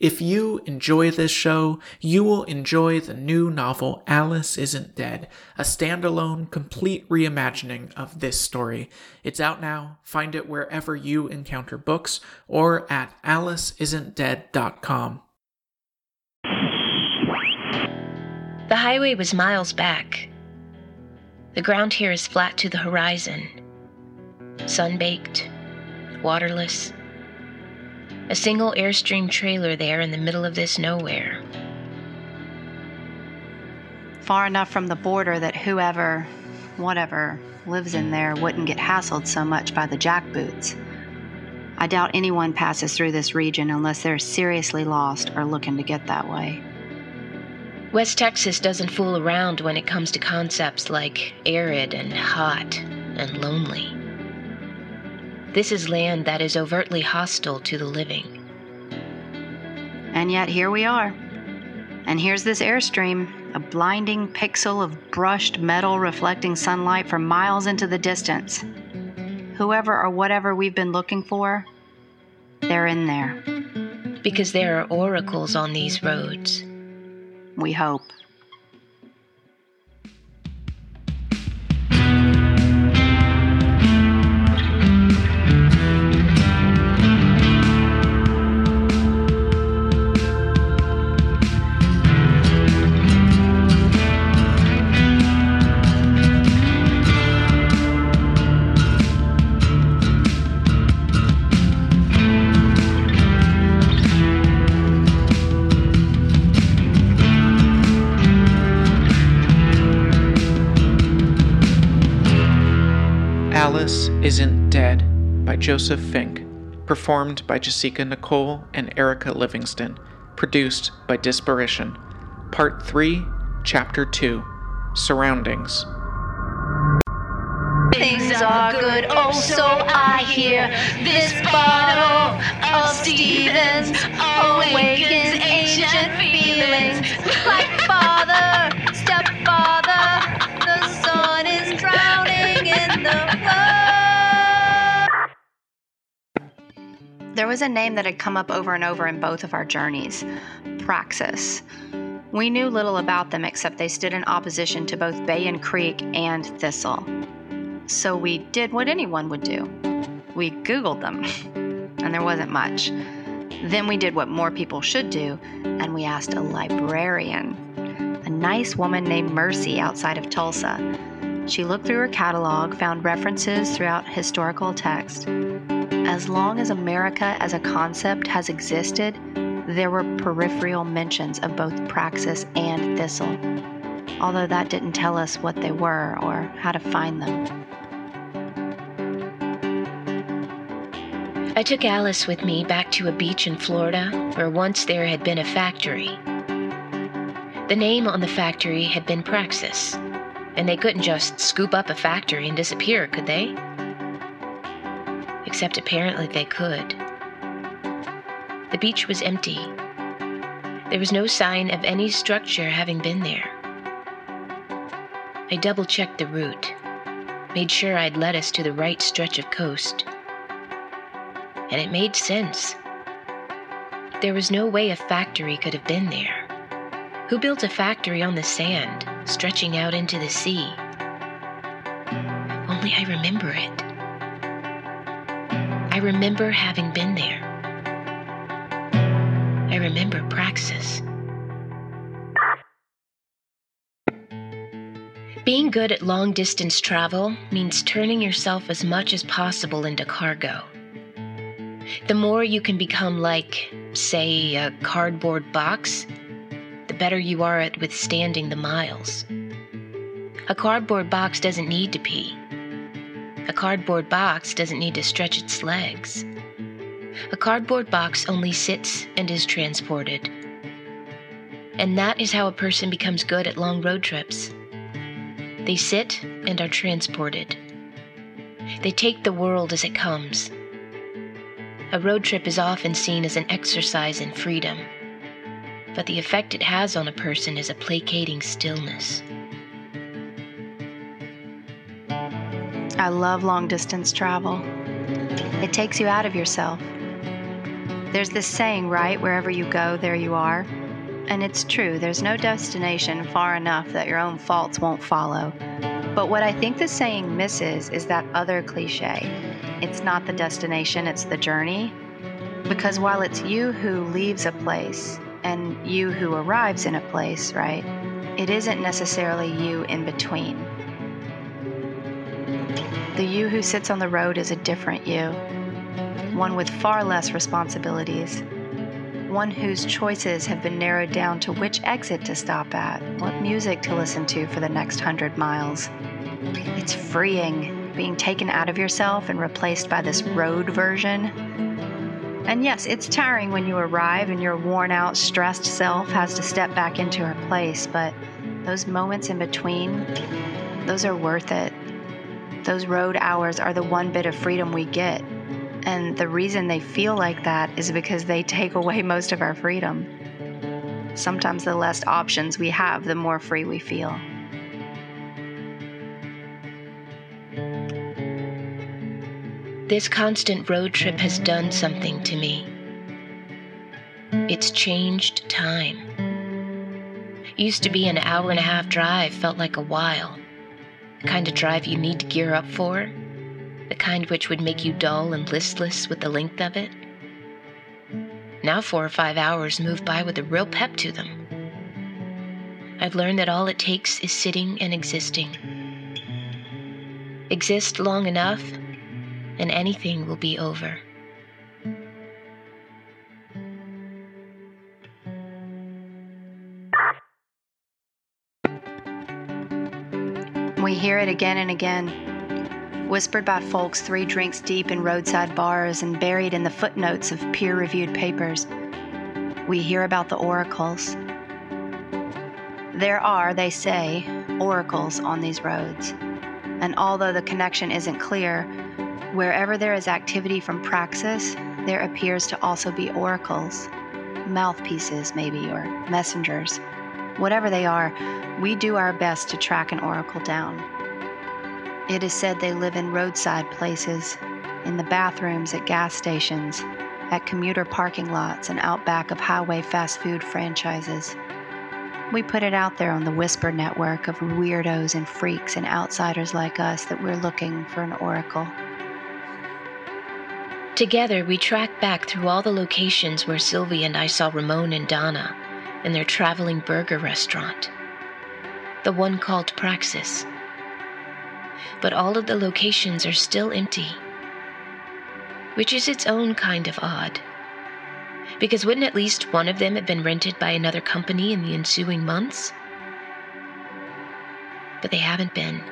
If you enjoy this show, you will enjoy the new novel Alice Isn't Dead, a standalone, complete reimagining of this story. It's out now. Find it wherever you encounter books or at aliceisn'tdead.com. The highway was miles back. The ground here is flat to the horizon, sun-baked, waterless a single Airstream trailer there in the middle of this nowhere. Far enough from the border that whoever, whatever, lives in there wouldn't get hassled so much by the jackboots. I doubt anyone passes through this region unless they're seriously lost or looking to get that way. West Texas doesn't fool around when it comes to concepts like arid and hot and lonely. This is land that is overtly hostile to the living. And yet here we are. And here's this Airstream, a blinding pixel of brushed metal reflecting sunlight for miles into the distance. Whoever or whatever we've been looking for, they're in there. Because there are oracles on these roads. We hope. Joseph Fink, performed by Jasika Nicole and Erica Livingston, produced by Disparition. Part 3, Chapter 2 Surroundings. Things are good, oh, so I hear. This bottle of Stevens awakens ancient feelings. Like father, There was a name that had come up over and over in both of our journeys Praxis. We knew little about them except they stood in opposition to both Bay and Creek and Thistle. So we did what anyone would do we Googled them, and there wasn't much. Then we did what more people should do, and we asked a librarian, a nice woman named Mercy outside of Tulsa. She looked through her catalog, found references throughout historical text. As long as America as a concept has existed, there were peripheral mentions of both Praxis and Thistle, although that didn't tell us what they were or how to find them. I took Alice with me back to a beach in Florida where once there had been a factory. The name on the factory had been Praxis, and they couldn't just scoop up a factory and disappear, could they? Except apparently they could. The beach was empty. There was no sign of any structure having been there. I double checked the route, made sure I'd led us to the right stretch of coast and it made sense. There was no way a factory could have been there. Who built a factory on the sand, stretching out into the sea? Only I remember it. I remember having been there. I remember Praxis. Being good at long distance travel means turning yourself as much as possible into cargo the more you can become like, say, a cardboard box, the better you are at withstanding the miles. A cardboard box doesn't need to pee. A cardboard box doesn't need to stretch its legs. A cardboard box only sits and is transported. And that is how a person becomes good at long road trips. They sit and are transported. They take the world as it comes a road trip is often seen as an exercise in freedom, but the effect it has on a person is a placating stillness. I love long distance travel. It takes you out of yourself. There's this saying, right? Wherever you go, there you are. And it's true, there's no destination far enough that your own faults won't follow. But what I think the saying misses is that other cliche it's not the destination, it's the journey. Because while it's you who leaves a place and you who arrives in a place, right, it isn't necessarily you in between. The you who sits on the road is a different you, one with far less responsibilities, one whose choices have been narrowed down to which exit to stop at, what music to listen to for the next hundred miles. It's freeing, being taken out of yourself and replaced by this road version. And yes, it's tiring when you arrive and your worn out, stressed self has to step back into her place, but those moments in between, those are worth it. Those road hours are the one bit of freedom we get and the reason they feel like that is because they take away most of our freedom. Sometimes the less options we have, the more free we feel. This constant road trip has done something to me. It's changed time. Used to be an hour and a half drive felt like a while. The kind of drive you need to gear up for the kind which would make you dull and listless with the length of it. Now, four or five hours move by with a real pep to them. I've learned that all it takes is sitting and existing. Exist long enough, and anything will be over. Hear it again and again whispered by folks three drinks deep in roadside bars and buried in the footnotes of peer reviewed papers. We hear about the oracles. There are, they say, oracles on these roads. And although the connection isn't clear, wherever there is activity from praxis, there appears to also be oracles, mouthpieces, maybe, or messengers. Whatever they are, we do our best to track an oracle down. It is said they live in roadside places, in the bathrooms at gas stations, at commuter parking lots, and out back of highway fast food franchises. We put it out there on the Whisper network of weirdos and freaks and outsiders like us that we're looking for an oracle. Together, we track back through all the locations where Sylvie and I saw Ramon and Donna in their traveling burger restaurant, the one called Praxis but all of the locations are still empty. Which is its own kind of odd. Because wouldn't at least one of them have been rented by another company in the ensuing months? But they haven't been.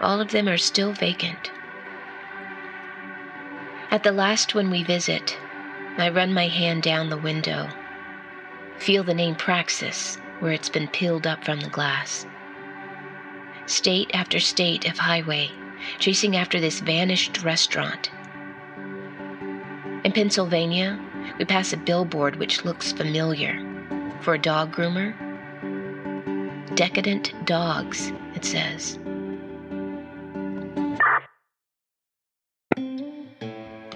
All of them are still vacant. At the last one we visit, I run my hand down the window, feel the name Praxis where it's been peeled up from the glass state after state of highway, chasing after this vanished restaurant. In Pennsylvania, we pass a billboard which looks familiar for a dog groomer. Decadent dogs, it says.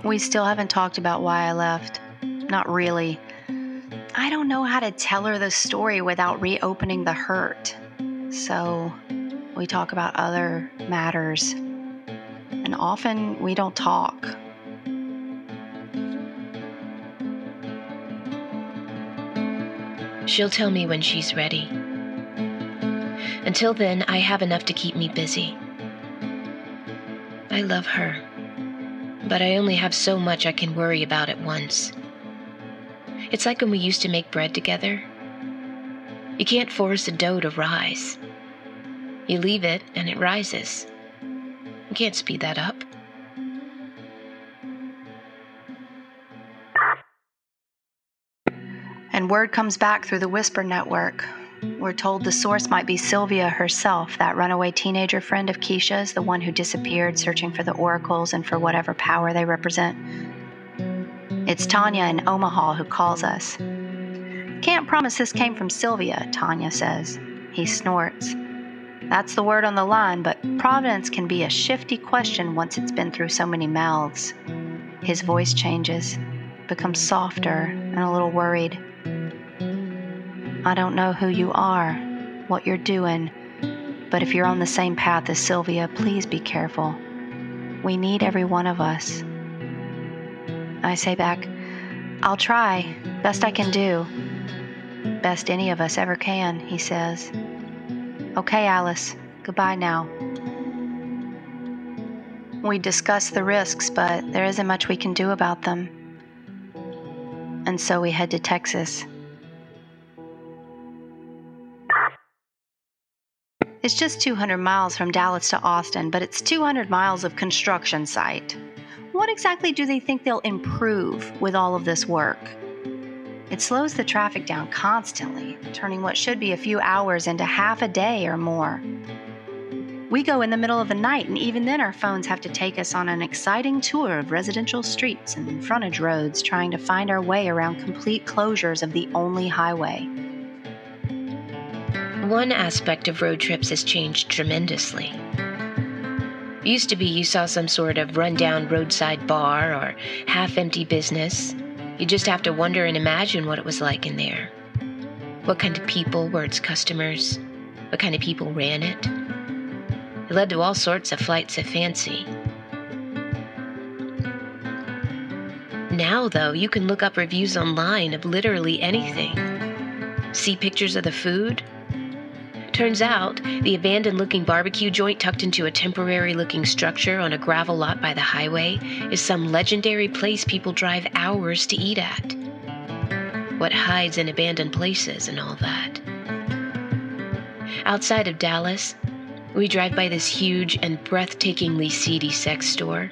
We still haven't talked about why I left. Not really. I don't know how to tell her the story without reopening the hurt. So we talk about other matters, and often we don't talk. She'll tell me when she's ready. Until then, I have enough to keep me busy. I love her, but I only have so much I can worry about at once. It's like when we used to make bread together. You can't force a dough to rise. You leave it and it rises. You can't speed that up. And word comes back through the Whisper Network. We're told the source might be Sylvia herself, that runaway teenager friend of Keisha's, the one who disappeared searching for the oracles and for whatever power they represent. It's Tanya in Omaha who calls us. Can't promise this came from Sylvia, Tanya says. He snorts. That's the word on the line, but providence can be a shifty question once it's been through so many mouths. His voice changes. becomes softer and a little worried. I don't know who you are, what you're doing, but if you're on the same path as Sylvia, please be careful. We need every one of us. I say back, I'll try, best I can do. Best any of us ever can, he says. Okay, Alice, goodbye now. We discuss the risks, but there isn't much we can do about them. And so we head to Texas. It's just 200 miles from Dallas to Austin, but it's 200 miles of construction site. What exactly do they think they'll improve with all of this work? It slows the traffic down constantly, turning what should be a few hours into half a day or more. We go in the middle of the night, and even then, our phones have to take us on an exciting tour of residential streets and frontage roads, trying to find our way around complete closures of the only highway. One aspect of road trips has changed tremendously. Used to be you saw some sort of rundown roadside bar or half empty business. You just have to wonder and imagine what it was like in there. What kind of people were its customers? What kind of people ran it? It led to all sorts of flights of fancy. Now, though, you can look up reviews online of literally anything. See pictures of the food? Turns out, the abandoned looking barbecue joint tucked into a temporary looking structure on a gravel lot by the highway is some legendary place people drive hours to eat at. What hides in abandoned places and all that. Outside of Dallas, we drive by this huge and breathtakingly seedy sex store.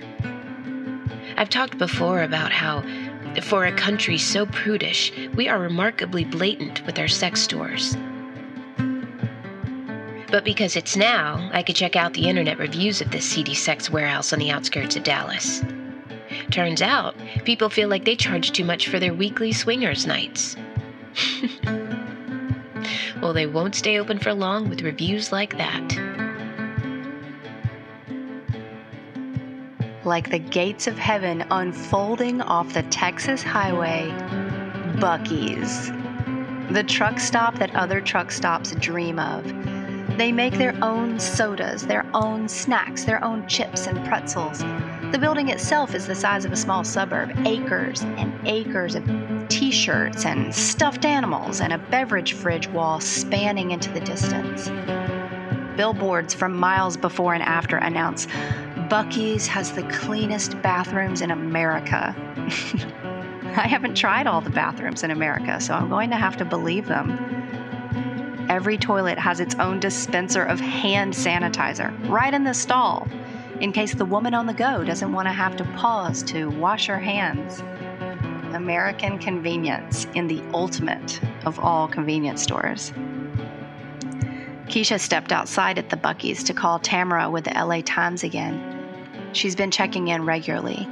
I've talked before about how, for a country so prudish, we are remarkably blatant with our sex stores. But because it's now, I could check out the internet reviews of this seedy sex warehouse on the outskirts of Dallas. Turns out, people feel like they charge too much for their weekly swingers nights. well, they won't stay open for long with reviews like that. Like the gates of heaven unfolding off the Texas highway, Buc-ee's. The truck stop that other truck stops dream of. They make their own sodas, their own snacks, their own chips and pretzels. The building itself is the size of a small suburb, acres and acres of t shirts and stuffed animals, and a beverage fridge wall spanning into the distance. Billboards from miles before and after announce Buc-ee's has the cleanest bathrooms in America. I haven't tried all the bathrooms in America, so I'm going to have to believe them. Every toilet has its own dispenser of hand sanitizer right in the stall, in case the woman on the go doesn't want to have to pause to wash her hands. American convenience in the ultimate of all convenience stores. Keisha stepped outside at the Buc-ee's to call Tamara with the LA Times again. She's been checking in regularly.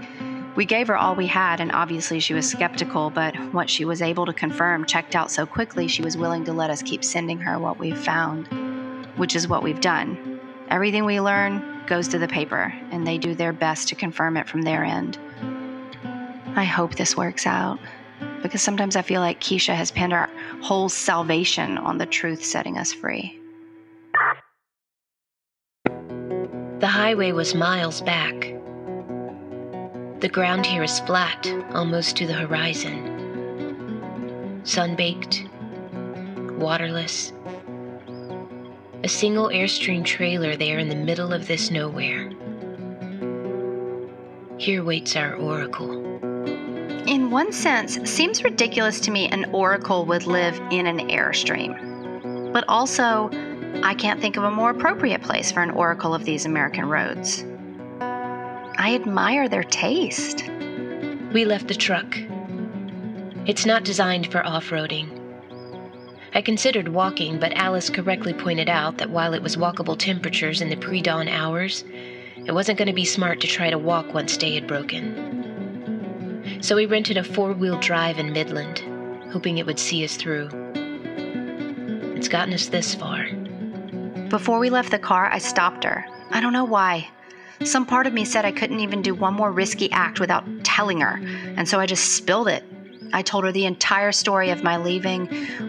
We gave her all we had, and obviously she was skeptical, but what she was able to confirm checked out so quickly she was willing to let us keep sending her what we've found, which is what we've done. Everything we learn goes to the paper, and they do their best to confirm it from their end. I hope this works out, because sometimes I feel like Keisha has pinned our whole salvation on the truth setting us free. The highway was miles back. The ground here is flat, almost to the horizon. Sunbaked, waterless. A single Airstream trailer there in the middle of this nowhere. Here waits our oracle. In one sense, seems ridiculous to me an oracle would live in an Airstream. But also, I can't think of a more appropriate place for an oracle of these American roads. I admire their taste. We left the truck. It's not designed for off roading. I considered walking, but Alice correctly pointed out that while it was walkable temperatures in the pre dawn hours, it wasn't going to be smart to try to walk once day had broken. So we rented a four wheel drive in Midland, hoping it would see us through. It's gotten us this far. Before we left the car, I stopped her. I don't know why. Some part of me said I couldn't even do one more risky act without telling her, and so I just spilled it. I told her the entire story of my leaving,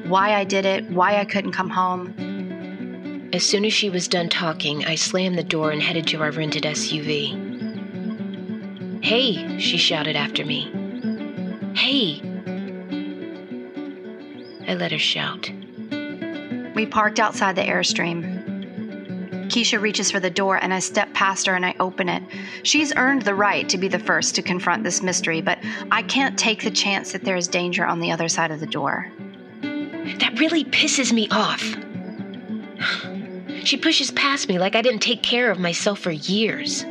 why I did it, why I couldn't come home. As soon as she was done talking, I slammed the door and headed to our rented SUV. Hey, she shouted after me. Hey! I let her shout. We parked outside the Airstream. Keisha reaches for the door, and I step past her and I open it. She's earned the right to be the first to confront this mystery, but I can't take the chance that there is danger on the other side of the door. That really pisses me off. She pushes past me like I didn't take care of myself for years.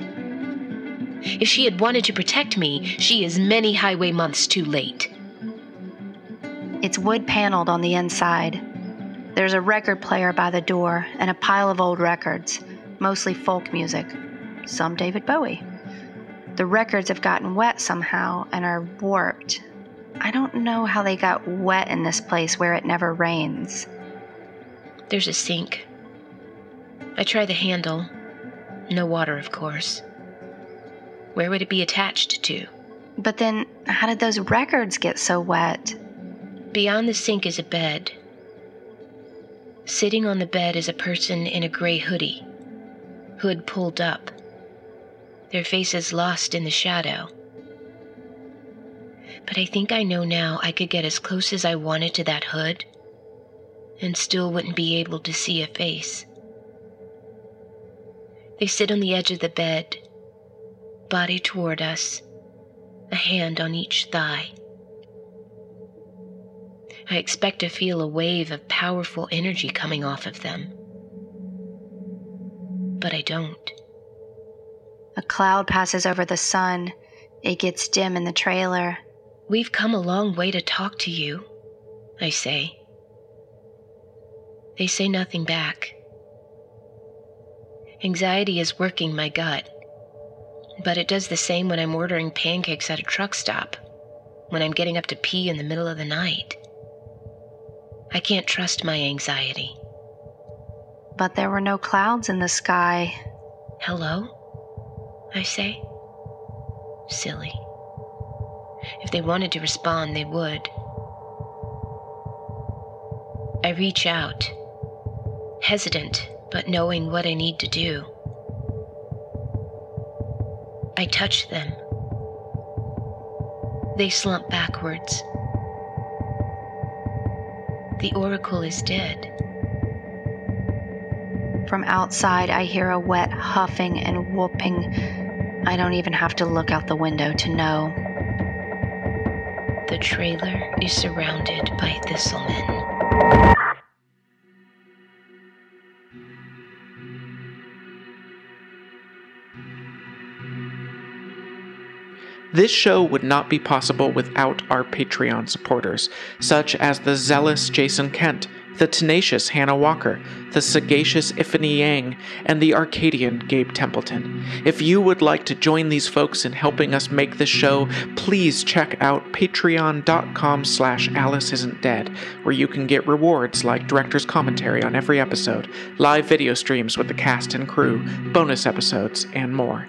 If she had wanted to protect me, she is many highway months too late. It's wood paneled on the inside. There's a record player by the door and a pile of old records, mostly folk music, some David Bowie. The records have gotten wet somehow and are warped. I don't know how they got wet in this place where it never rains. There's a sink. I try the handle. No water, of course. Where would it be attached to? But then, how did those records get so wet? Beyond the sink is a bed. Sitting on the bed is a person in a gray hoodie, hood pulled up, their faces lost in the shadow. But I think I know now I could get as close as I wanted to that hood and still wouldn't be able to see a face. They sit on the edge of the bed, body toward us, a hand on each thigh. I expect to feel a wave of powerful energy coming off of them. But I don't. A cloud passes over the sun. It gets dim in the trailer. We've come a long way to talk to you, I say. They say nothing back. Anxiety is working my gut, but it does the same when I'm ordering pancakes at a truck stop, when I'm getting up to pee in the middle of the night. I can't trust my anxiety. But there were no clouds in the sky. Hello? I say. Silly. If they wanted to respond, they would. I reach out, hesitant, but knowing what I need to do. I touch them. They slump backwards. The oracle is dead. From outside, I hear a wet huffing and whooping. I don't even have to look out the window to know. The trailer is surrounded by thistlemen. This show would not be possible without our Patreon supporters, such as the zealous Jason Kent, the tenacious Hannah Walker, the sagacious Iphany Yang, and the Arcadian Gabe Templeton. If you would like to join these folks in helping us make this show, please check out patreon.com slash Alice Isn't Dead, where you can get rewards like director's commentary on every episode, live video streams with the cast and crew, bonus episodes, and more.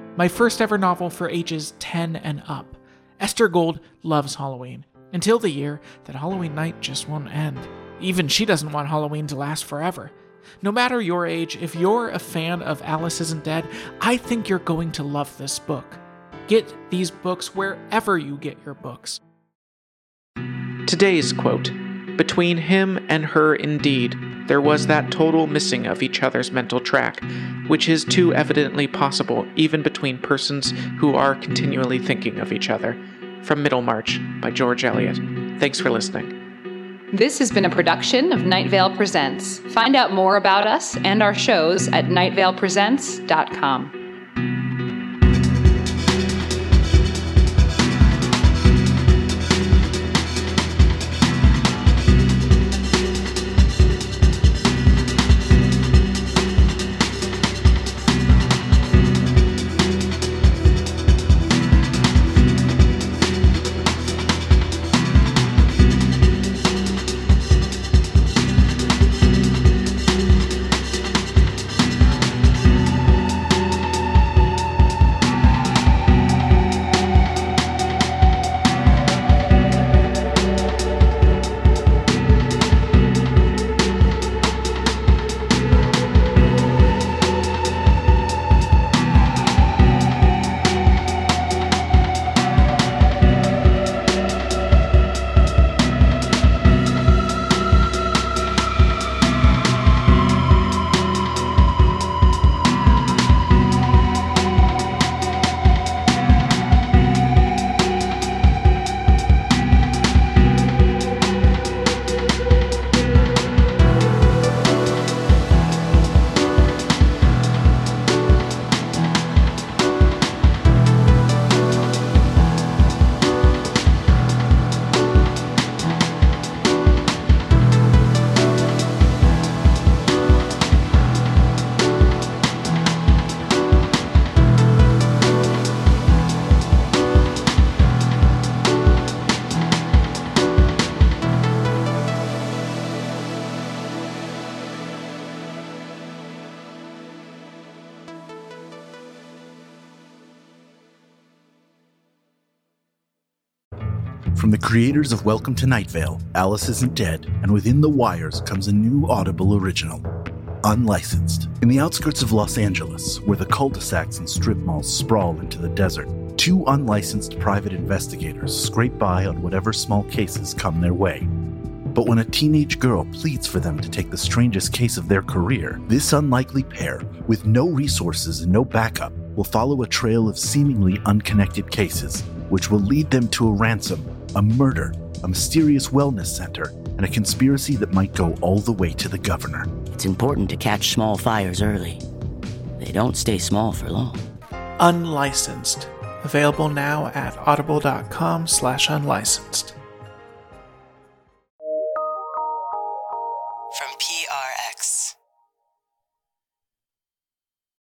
my first ever novel for ages 10 and up. Esther Gold loves Halloween, until the year that Halloween night just won't end. Even she doesn't want Halloween to last forever. No matter your age, if you're a fan of Alice Isn't Dead, I think you're going to love this book. Get these books wherever you get your books. Today's quote Between him and her, indeed, there was that total missing of each other's mental track, which is too evidently possible even between persons who are continually thinking of each other. From Middlemarch by George Eliot. Thanks for listening. This has been a production of Night Vale Presents. Find out more about us and our shows at nightvalepresents.com. creators of Welcome to Night Vale, Alice Isn't Dead, and Within the Wires comes a new Audible original. Unlicensed. In the outskirts of Los Angeles, where the cul de sacs and strip malls sprawl into the desert, two unlicensed private investigators scrape by on whatever small cases come their way. But when a teenage girl pleads for them to take the strangest case of their career, this unlikely pair, with no resources and no backup, will follow a trail of seemingly unconnected cases, which will lead them to a ransom a murder, a mysterious wellness center, and a conspiracy that might go all the way to the governor. It's important to catch small fires early. They don't stay small for long. Unlicensed. Available now at audible.com slash unlicensed.